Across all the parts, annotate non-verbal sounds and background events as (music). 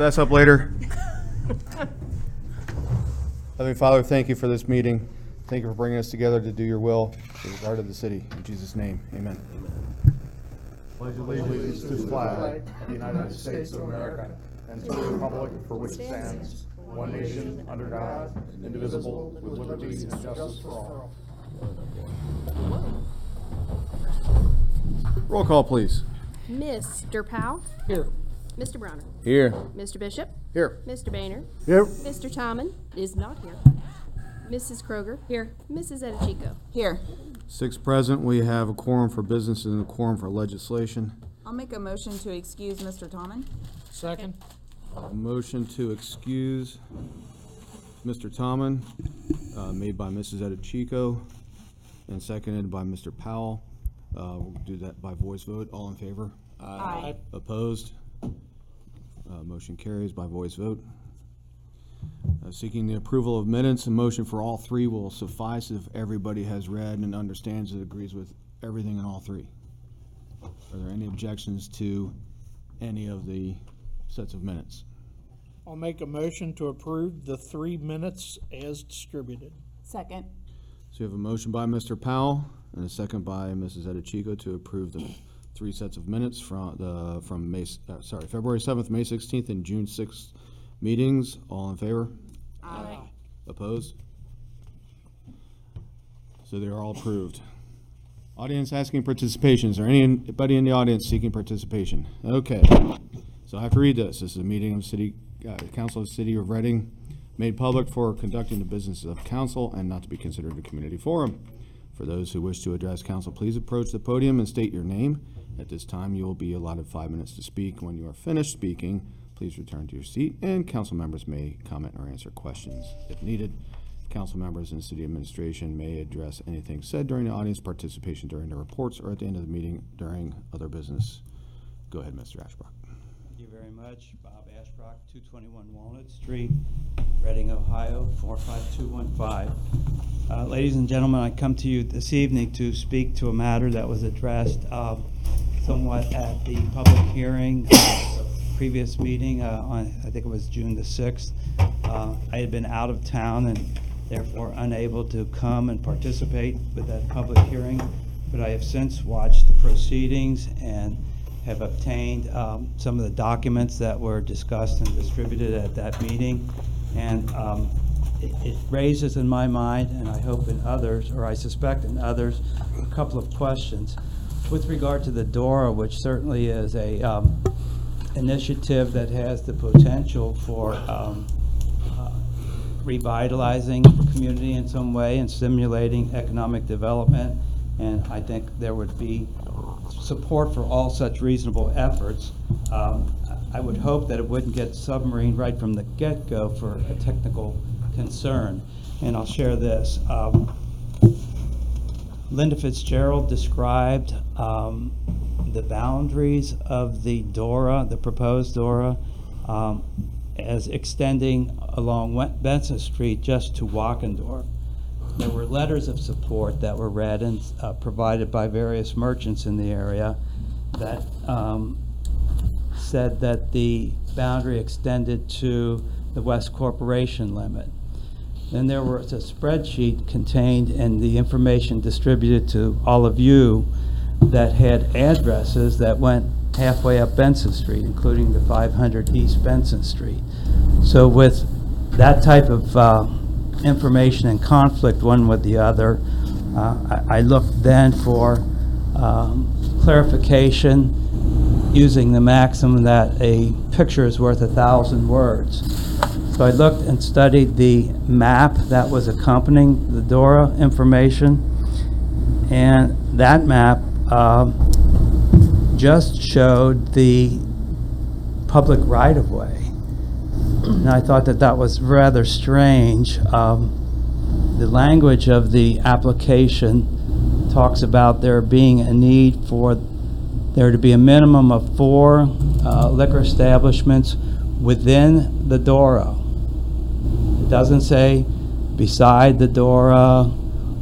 fess up later. (laughs) Heavenly Father, thank you for this meeting. Thank you for bringing us together to do your will in regard of the city. In Jesus' name, amen. pledge allegiance to the flag of the United States of America and to the republic for which it stands, one nation, under God, indivisible, with liberty and justice for all. Roll call, please. Mr. Powell? Here. Mr. Bronner? Here. Mr. Bishop? Here. Mr. Boehner? Here. Mr. Tomlin is not here. Mrs. Kroger? Here. Mrs. Edichico? Here. Six present, we have a quorum for business and a quorum for legislation. I'll make a motion to excuse Mr. Tomlin. Second. A motion to excuse Mr. Tomlin, uh, made by Mrs. Edichico and seconded by Mr. Powell. Uh, We'll do that by voice vote. All in favor? Aye. Opposed? Motion carries by voice vote. Uh, Seeking the approval of minutes, a motion for all three will suffice if everybody has read and understands and agrees with everything in all three. Are there any objections to any of the sets of minutes? I'll make a motion to approve the three minutes as distributed. Second. So you have a motion by Mr. Powell and a second by Mrs. Edichico to approve the three sets of minutes from the, from May, s- uh, sorry, February seventh, May sixteenth, and June sixth meetings. All in favor? Aye. Opposed? So they are all approved. Audience asking participation. Is there anybody in the audience seeking participation? Okay. So I have to read this. This is a meeting of City, uh, Council of the City of Reading, made public for conducting the business of council and not to be considered a community forum. For those who wish to address council, please approach the podium and state your name. At this time, you will be allotted five minutes to speak. When you are finished speaking, please return to your seat, and council members may comment or answer questions if needed. Council members and city administration may address anything said during the audience participation during the reports or at the end of the meeting during other business. Go ahead, Mr. Ashbrook. Thank you very much. Bob Ashbrook, 221 Walnut Street, Reading, Ohio, 45215. Uh, Ladies and gentlemen, I come to you this evening to speak to a matter that was addressed um, somewhat at the public hearing, uh, previous meeting uh, on, I think it was June the 6th. Uh, I had been out of town and therefore unable to come and participate with that public hearing, but I have since watched the proceedings and have obtained um, some of the documents that were discussed and distributed at that meeting. And um, it raises in my mind, and I hope in others, or I suspect in others, a couple of questions. With regard to the DORA, which certainly is a um, initiative that has the potential for um, uh, revitalizing the community in some way and stimulating economic development. And I think there would be support for all such reasonable efforts. Um, I would hope that it wouldn't get submarine right from the get-go for a technical concern. And I'll share this. Um, Linda Fitzgerald described um, the boundaries of the DORA, the proposed DORA, um, as extending along Benson Street just to Wackendorf. There were letters of support that were read and uh, provided by various merchants in the area that um, said that the boundary extended to the West Corporation limit. Then there was a spreadsheet contained in the information distributed to all of you that had addresses that went halfway up Benson Street, including the 500 East Benson Street. So with that type of uh, information in conflict one with the other, uh, I I looked then for um, clarification using the maxim that a picture is worth a thousand words. So I looked and studied the map that was accompanying the DORA information, and that map um, just showed the public right-of-way. And I thought that that was rather strange. Um, The language of the application talks about there being a need for there to be a minimum of four uh, liquor establishments within the DORA. Doesn't say beside the DORA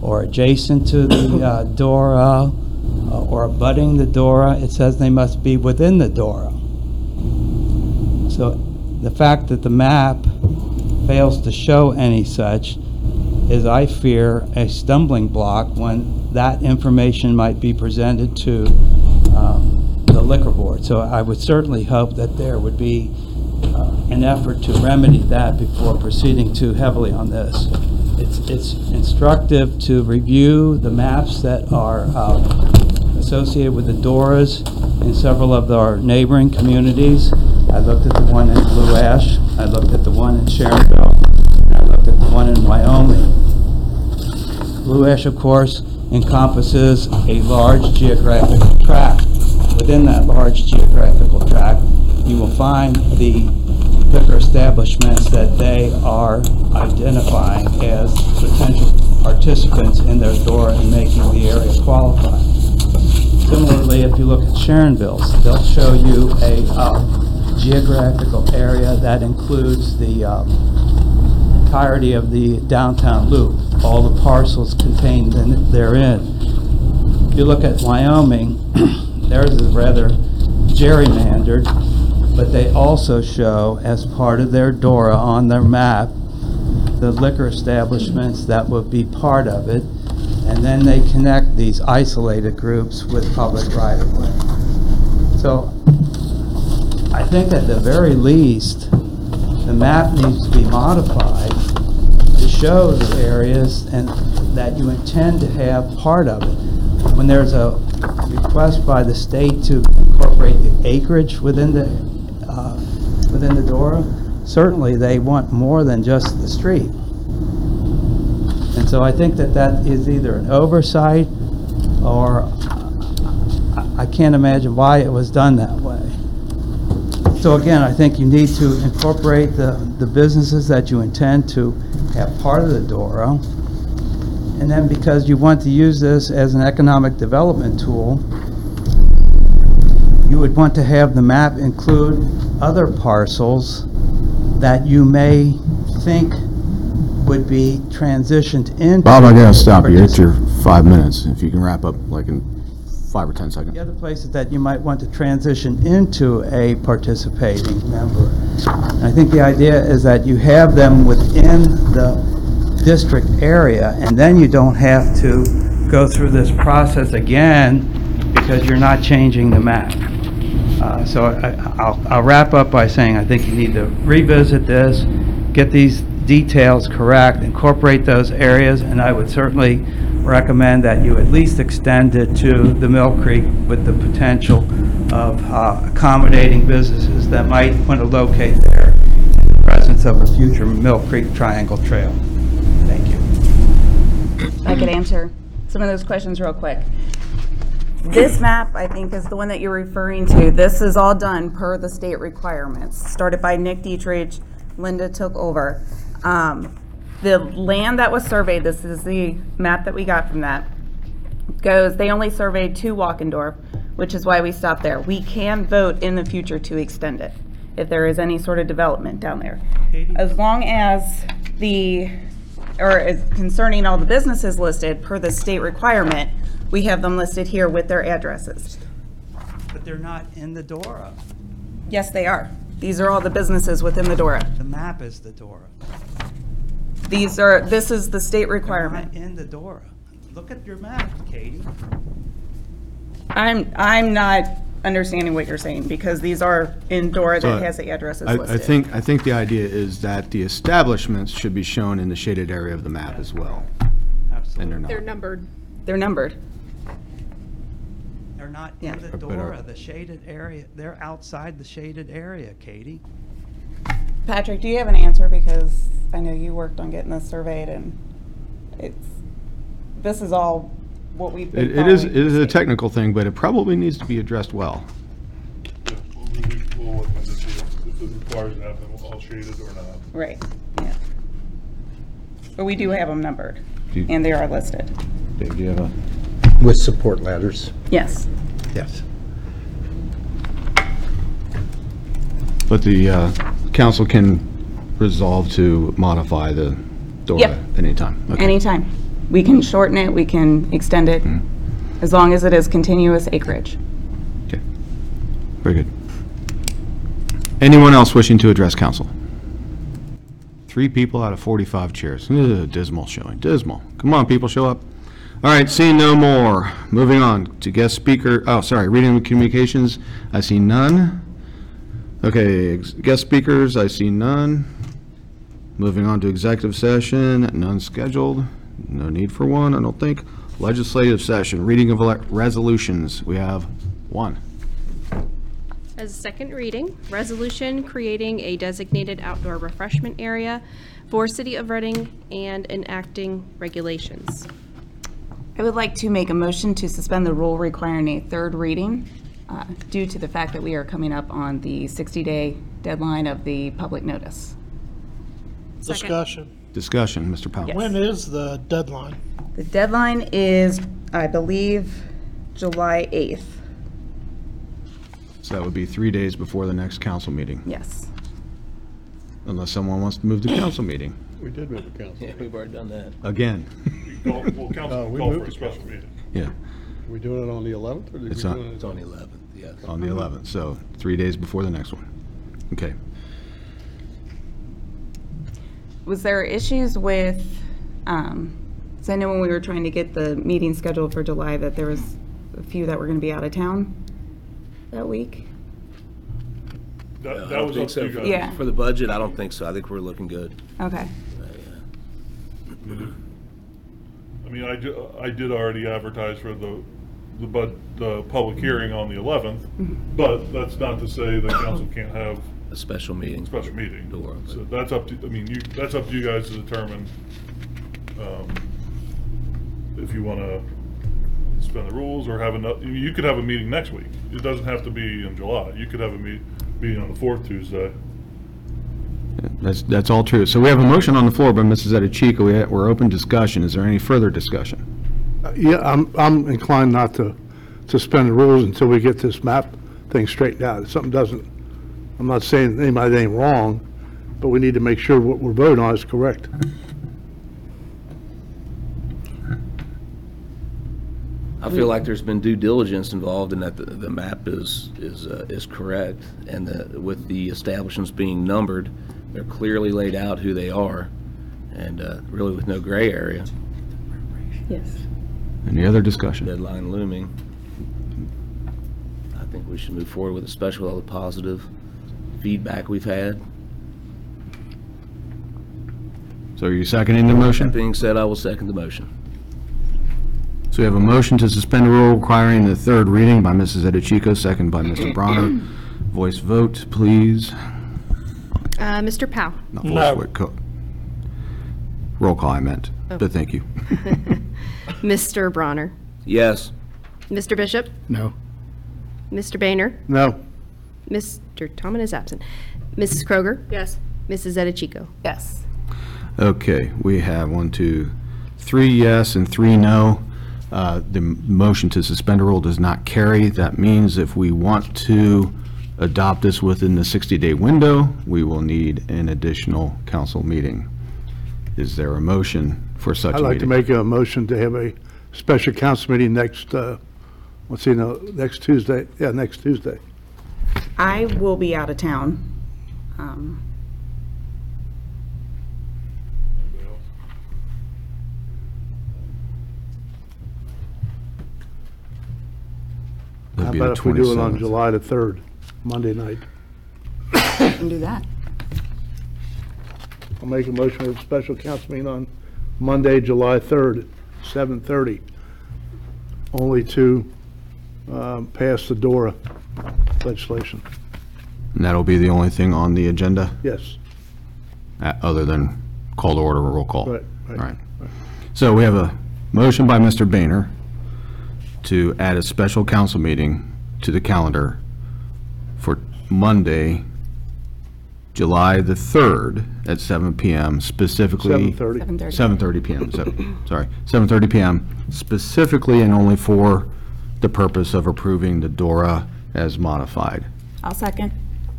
or adjacent to the uh, DORA uh, or abutting the DORA. It says they must be within the DORA. So the fact that the map fails to show any such is, I fear, a stumbling block when that information might be presented to um, the liquor board. So I would certainly hope that there would be an effort to remedy that before proceeding too heavily on this. It's, it's instructive to review the maps that are uh, associated with the Doras in several of our neighboring communities. I looked at the one in Blue Ash, I looked at the one in Sharonville, and I looked at the one in Wyoming. Blue Ash, of course, encompasses a large geographical tract. Within that large geographical tract, you will find the liquor establishments that they are identifying as potential participants in their door and making the area qualify. Similarly, if you look at Sharonville's, they'll show you a uh, geographical area that includes the um, entirety of the downtown loop, all the parcels contained in therein. If you look at Wyoming, (clears throat) theirs is rather gerrymandered, but they also show as part of their DORA on their map, the liquor establishments that would be part of it, and then they connect these isolated groups with public right-of-way. So I think at the very least, the map needs to be modified to show the areas and that you intend to have part of it. When there's a request by the state to incorporate the acreage within the, within the DORA, certainly they want more than just the street. And so I think that that is either an oversight or I- I can't imagine why it was done that way. So again, I think you need to incorporate the, the businesses that you intend to have part of the DORA. And then because you want to use this as an economic development tool, you would want to have the map include other parcels that you may think would be transitioned into. Bob, I gotta stop you. It's your five minutes. If you can wrap up like in five or 10 seconds. The other places that you might want to transition into a participating member. And I think the idea is that you have them within the district area, and then you don't have to go through this process again because you're not changing the map. Uh, So I- I'll I'll wrap up by saying I think you need to revisit this, get these details correct, incorporate those areas, and I would certainly recommend that you at least extend it to the Mill Creek with the potential of uh, accommodating businesses that might want to locate there in the presence of a future Mill Creek Triangle Trail. Thank you. I could answer some of those questions real quick. This map, I think, is the one that you're referring to. This is all done per the state requirements, started by Nick Dietrich, Linda took over. Um, The land that was surveyed, this is the map that we got from that, goes, they only surveyed two Walkendorf, which is why we stopped there. We can vote in the future to extend it, if there is any sort of development down there. As long as the, or as concerning all the businesses listed per the state requirement, we have them listed here with their addresses. But they're not in the DORA. Yes, they are. These are all the businesses within the DORA. The map is the DORA. These are, this is the state They're requirement. not in the DORA. Look at your map, Katie. I'm, I'm not understanding what you're saying, because these are in DORA that has the addresses I, listed. I think, I think the idea is that the establishments should be shown in the shaded area of the map as well, and Absolutely. they're not. They're numbered. They're numbered. They're not Yeah. in the But- but are- DORA, uh, the shaded area, they're outside the shaded area, Katie. Patrick, do you have an answer? Because I know you worked on getting this surveyed, and it's, this is all what we've been It it is, following. it is a technical thing, but it probably needs to be addressed well. Yeah, we'll, we- we'll look into see if if it requires to have them all shaded or not. Right, yeah. But we do have them numbered, Do you- and they are listed. Dave, do you have a? With support ladders. Yes. Yes. But the uh, council can resolve to modify the DORA Yep. at any time. Okay. Anytime. We can shorten it, we can extend it, Mm. as long as it is continuous acreage. Okay. Very good. Anyone else wishing to address council? Three people out of 45 chairs. Ugh, Dismal showing, dismal. Come on, people, show up. All right, seeing no more. Moving on to guest speaker, oh, sorry, reading and communications, I see none. Okay, ex- guest speakers, I see none. Moving on to executive session, none scheduled. No need for one, I don't think. Legislative session, reading of resolutions, we have one. As a second reading, resolution creating a designated outdoor refreshment area for City of Reading and enacting regulations. I would like to make a motion to suspend the rule requiring a third reading uh, due to the fact that we are coming up on the 60-day deadline of the public notice. Discussion. Discussion, Mr. Powell. Yes. When is the deadline? The deadline is, I believe, July 8th. So that would be three days before the next council meeting, Yes. unless someone wants to move the council meeting. We did move the council. (laughs) Yeah, we've already done that. Again. Call- Well, council we call for moved a to special meeting. Yeah, We doing it on the 11th, or did we It's do not- it? It's on the 11th, yes. on the 11th, so three days before the next one. Okay. Was there issues with, um, so I know when we were trying to get the meeting scheduled for July, that there was a few that were going to be out of town that week? That, I that don't was think up to so. you guys. Yeah. For the budget, I don't think so. I think we're looking good. Okay. I mean, I, ju- I did already advertise for the, the bud, the public hearing on the eleventh, Mm-hmm. but that's not to say the council can't have A special meeting. special meeting. Door open. So that's up to, I mean, you, that's up to you guys to determine, um, if you wanna spend the rules or have another, you could have a meeting next week. It doesn't have to be in July. You could have a meet, meeting on the fourth Tuesday. That's, that's all true. So we have a motion on the floor by Mrs. Edichico. We ha- We're open discussion. Is there any further discussion? Yeah, I'm, I'm inclined not to suspend the rules until we get this map thing straightened out. If something doesn't, I'm not saying anybody ain't wrong, but we need to make sure what we're voting on is correct. I feel like there's been due diligence involved in that the, the map is, is, uh, is correct. And the, with the establishments being numbered, they're clearly laid out who they are. And, uh, really with no gray area, Yes. Any other discussion? deadline looming. I think we should move forward with it, especially with all the positive feedback we've had. So are you seconding the That motion? being said, I will second the motion. So we have a motion to suspend the rule requiring the third reading by Mrs. Edichico, second by Mr. Bronner. (clears throat) Voice vote, please. Uh, Mr. Powell, Not No. voice vote, co- Roll call, I meant, but thank you. (laughs) Mr. Bronner, Yes. Mr. Bishop, No. Mr. Boehner, No, Mr. Tomlin is absent. Mrs. Kroger? Yes. Mrs. Edichico? Yes. Okay, we have one, two, three yes and three no. Uh, The motion to suspend a rule does not carry. That means if we want to adopt this within the 60-day window, we will need an additional council meeting. Is there a motion for such I'd like to make a motion to have a special council meeting next, uh, what's, you know, next Tuesday, yeah, next Tuesday. I will be out of town. Um, Anybody else? That'd How be the about if we do it on 27th. July the 3rd, Monday night? Can do that. I'll make a motion for a special council meeting on Monday, July 3rd, 7:30, only to um, pass the DORA legislation. And that'll be the only thing on the agenda, Yes, uh, other than call to order or roll call? right, All right. right. So we have a motion by Mr. Boehner to add a special council meeting to the calendar for Monday, July the 3rd at 7 PM specifically. 7:30. 7:30. 7:30 PM, so, sorry, 7:30 PM, specifically and only for the purpose of approving the DORA as modified. I'll second.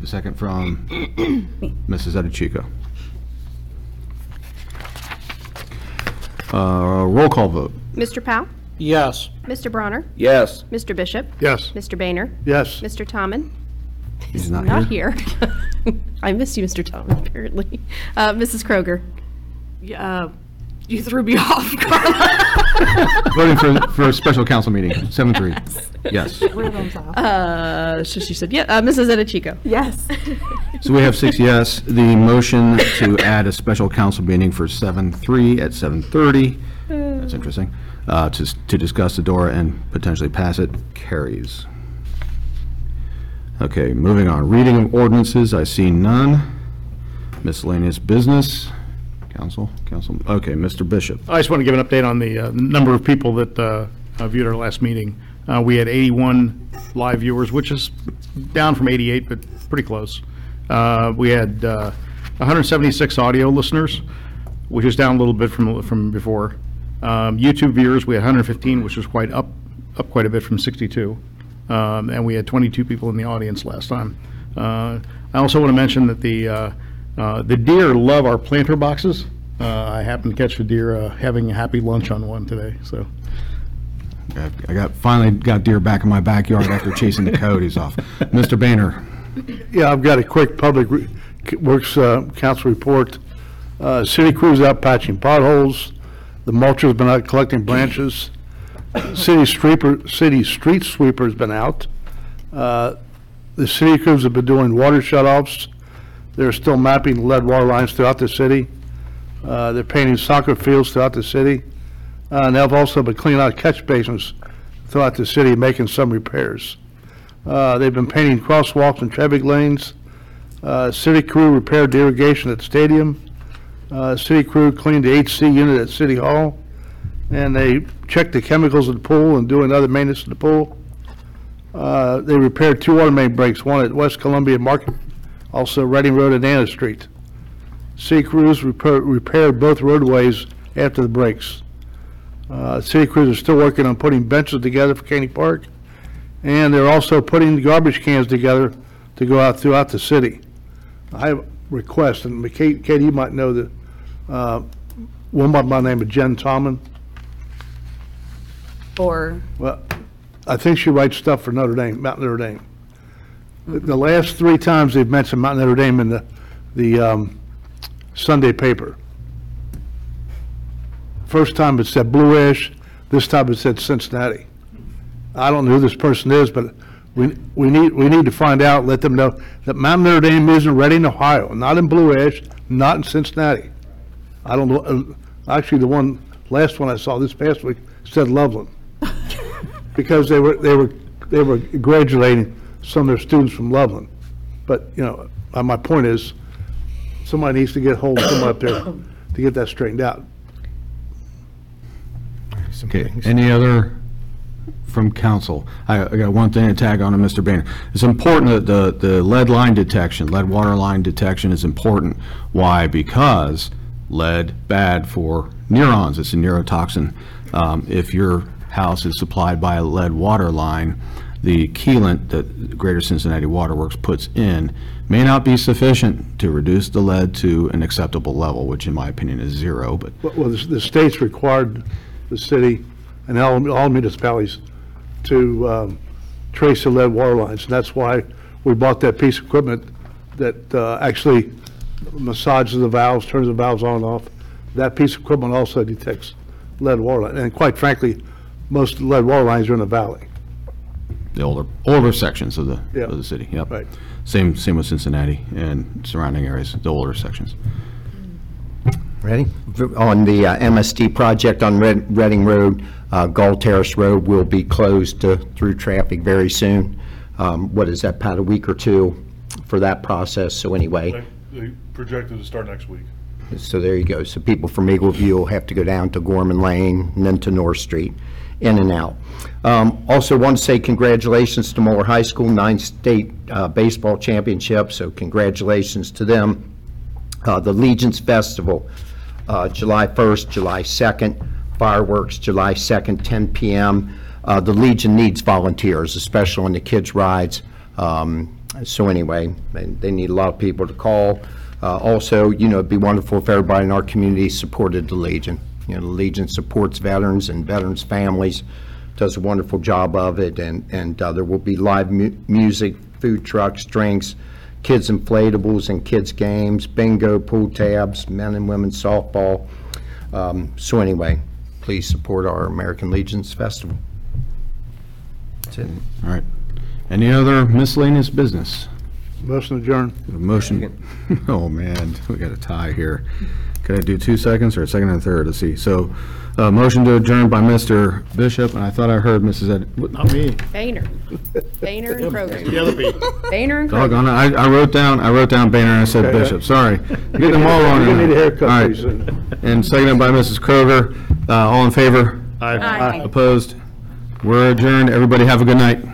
The second from (clears throat) Mrs. Edichico. Uh, Roll call vote. Mr. Powell? Yes. Mr. Bronner? Yes. Mr. Bishop? Yes, Mr. Boehner? yes, Mr. Tomlin? He's not Not here. (laughs) I missed you, Mr. Tillman, apparently. Uh, Mrs. Kroger. Uh, you threw me (laughs) off, Carla. Voting for, for a special council meeting, (laughs) seven three. Yes. Uh, so she said, yeah, uh, Mrs. Edichico. Yes. So we have six yes. The motion to add a special council meeting for seven three at seven thirty, that's interesting, uh, to, s- to discuss the DORA and potentially pass it, carries. Okay, moving on. Reading of ordinances, I see none. Miscellaneous business, council, council, okay, Mr. Bishop. I just want to give an update on the uh, number of people that uh, uh, viewed our last meeting. We had 81 live viewers, which is down from 88, but pretty close. We had uh, 176 audio listeners, which is down a little bit from, from before. Um, YouTube viewers, we had 115, which was quite up, up quite a bit from 62. Um, And we had 22 people in the audience last time. Uh, I also want to mention that the, uh, uh, the deer love our planter boxes. Uh, I happened to catch a deer uh, having a happy lunch on one today, so. I I got, finally got deer back in my backyard after chasing the coyotes off. Mr. Boehner. Yeah, I've got a quick public re- works, uh, council report. Uh, city crews out patching potholes. The mulcher's been out collecting branches. City sweeper, city street sweeper's been out. Uh, the city crews have been doing water shut-offs. They're still mapping lead water lines throughout the city. Uh, they're painting soccer fields throughout the city. Uh, and they've also been cleaning out catch basins throughout the city, making some repairs. Uh, They've been painting crosswalks and traffic lanes. Uh, City crew repaired the irrigation at the Stadium. Uh, City crew cleaned the HC unit at City Hall. And they checked the chemicals at the pool and doing other maintenance at the pool. Uh, They repaired two water main breaks, one at West Columbia Market, also Reading Road and Anna Street. City crews repair- repaired both roadways after the breaks. Uh, City crews are still working on putting benches together for Caney Park. And they're also putting garbage cans together to go out throughout the city. I have a request, and Kate, Katie, you might know the, uh, one by my name of Jen Tomlin. Well, I think she writes stuff for Notre Dame, Mount Notre Dame. The- last three times they've mentioned Mount Notre Dame in the, the um, Sunday paper. First time it said Blue Ash, this time it said Cincinnati. I don't know who this person is, but we, we need, we need to find out, let them know that Mount Notre Dame is in Reading, Ohio, not in Blue Ash, not in Cincinnati. I don't know, uh, actually, the one, last one I saw this past week said Loveland. (laughs) Because they were, they were, they were graduating some of their students from Loveland. But, you know, uh, my point is, somebody needs to get hold of someone up there (coughs) to get that straightened out. Okay, any other from council? I, I got one thing to tag on to Mr. Boehner. It's important that the, the lead line detection, lead water line detection is important. Why? Because lead, bad for neurons, it's a neurotoxin. Um, if your house is supplied by a lead water line, the coolant that Greater Cincinnati Water Works puts in may not be sufficient to reduce the lead to an acceptable level, which in my opinion is zero, but Well, well, the the state's required the city and all all municipalities to um, trace the lead water lines. And that's why we bought that piece of equipment that uh, actually massages the valves, turns the valves on and off. That piece of equipment also detects lead water line. And quite frankly, most of the lead water lines are in the valley. the older, older sections of the, Yeah. of the city, yep. Right. Same, same with Cincinnati and surrounding areas, the older sections. Ready? On the uh, MSD project on Red- Reading Road, uh, Gull Terrace Road will be closed uh, through traffic very soon. Um, What is that, Pat, a week or two for that process? So anyway, They they projected to start next week. so there you go. So people from Eagle View will have to go down to Gorman Lane and then to North Street, in and out. Um, Also want to say congratulations to Moeller High School, nine state uh, baseball championship, so congratulations to them. Uh, The Legions Festival, uh, July 1st, July 2nd, fireworks, July 2nd, 10 PM. Uh, The Legion needs volunteers, especially on the kids' rides. Um, So anyway, they they need a lot of people to call. Uh, Also, you know, it'd be wonderful if everybody in our community supported the Legion. You know, the Legion supports veterans and veterans' families, does a wonderful job of it, and and uh, there will be live mu- music food trucks, drinks, kids inflatables and kids games, bingo, pool tabs, men and women softball. Um, So anyway, please support our American Legions Festival. That's it. All right. Any other miscellaneous business? Motion adjourned. A Motion. (laughs) Oh, man, we got a tie here. Can I do two seconds or a second and a third? Let's see. So, uh, motion to adjourn by Mr. Bishop, and I thought I heard Mrs. Ed, not me. Boehner. Boehner and Kroger. The other people. Boehner and Kroger. Doggone it. I, I wrote down, I wrote down Boehner and I said Bishop. Sorry. Get them all on. You're gonna need a haircut All right. pretty soon. And seconded by Mrs. Kroger. Uh, all in favor? Aye. Opposed? We're adjourned. Everybody have a good night.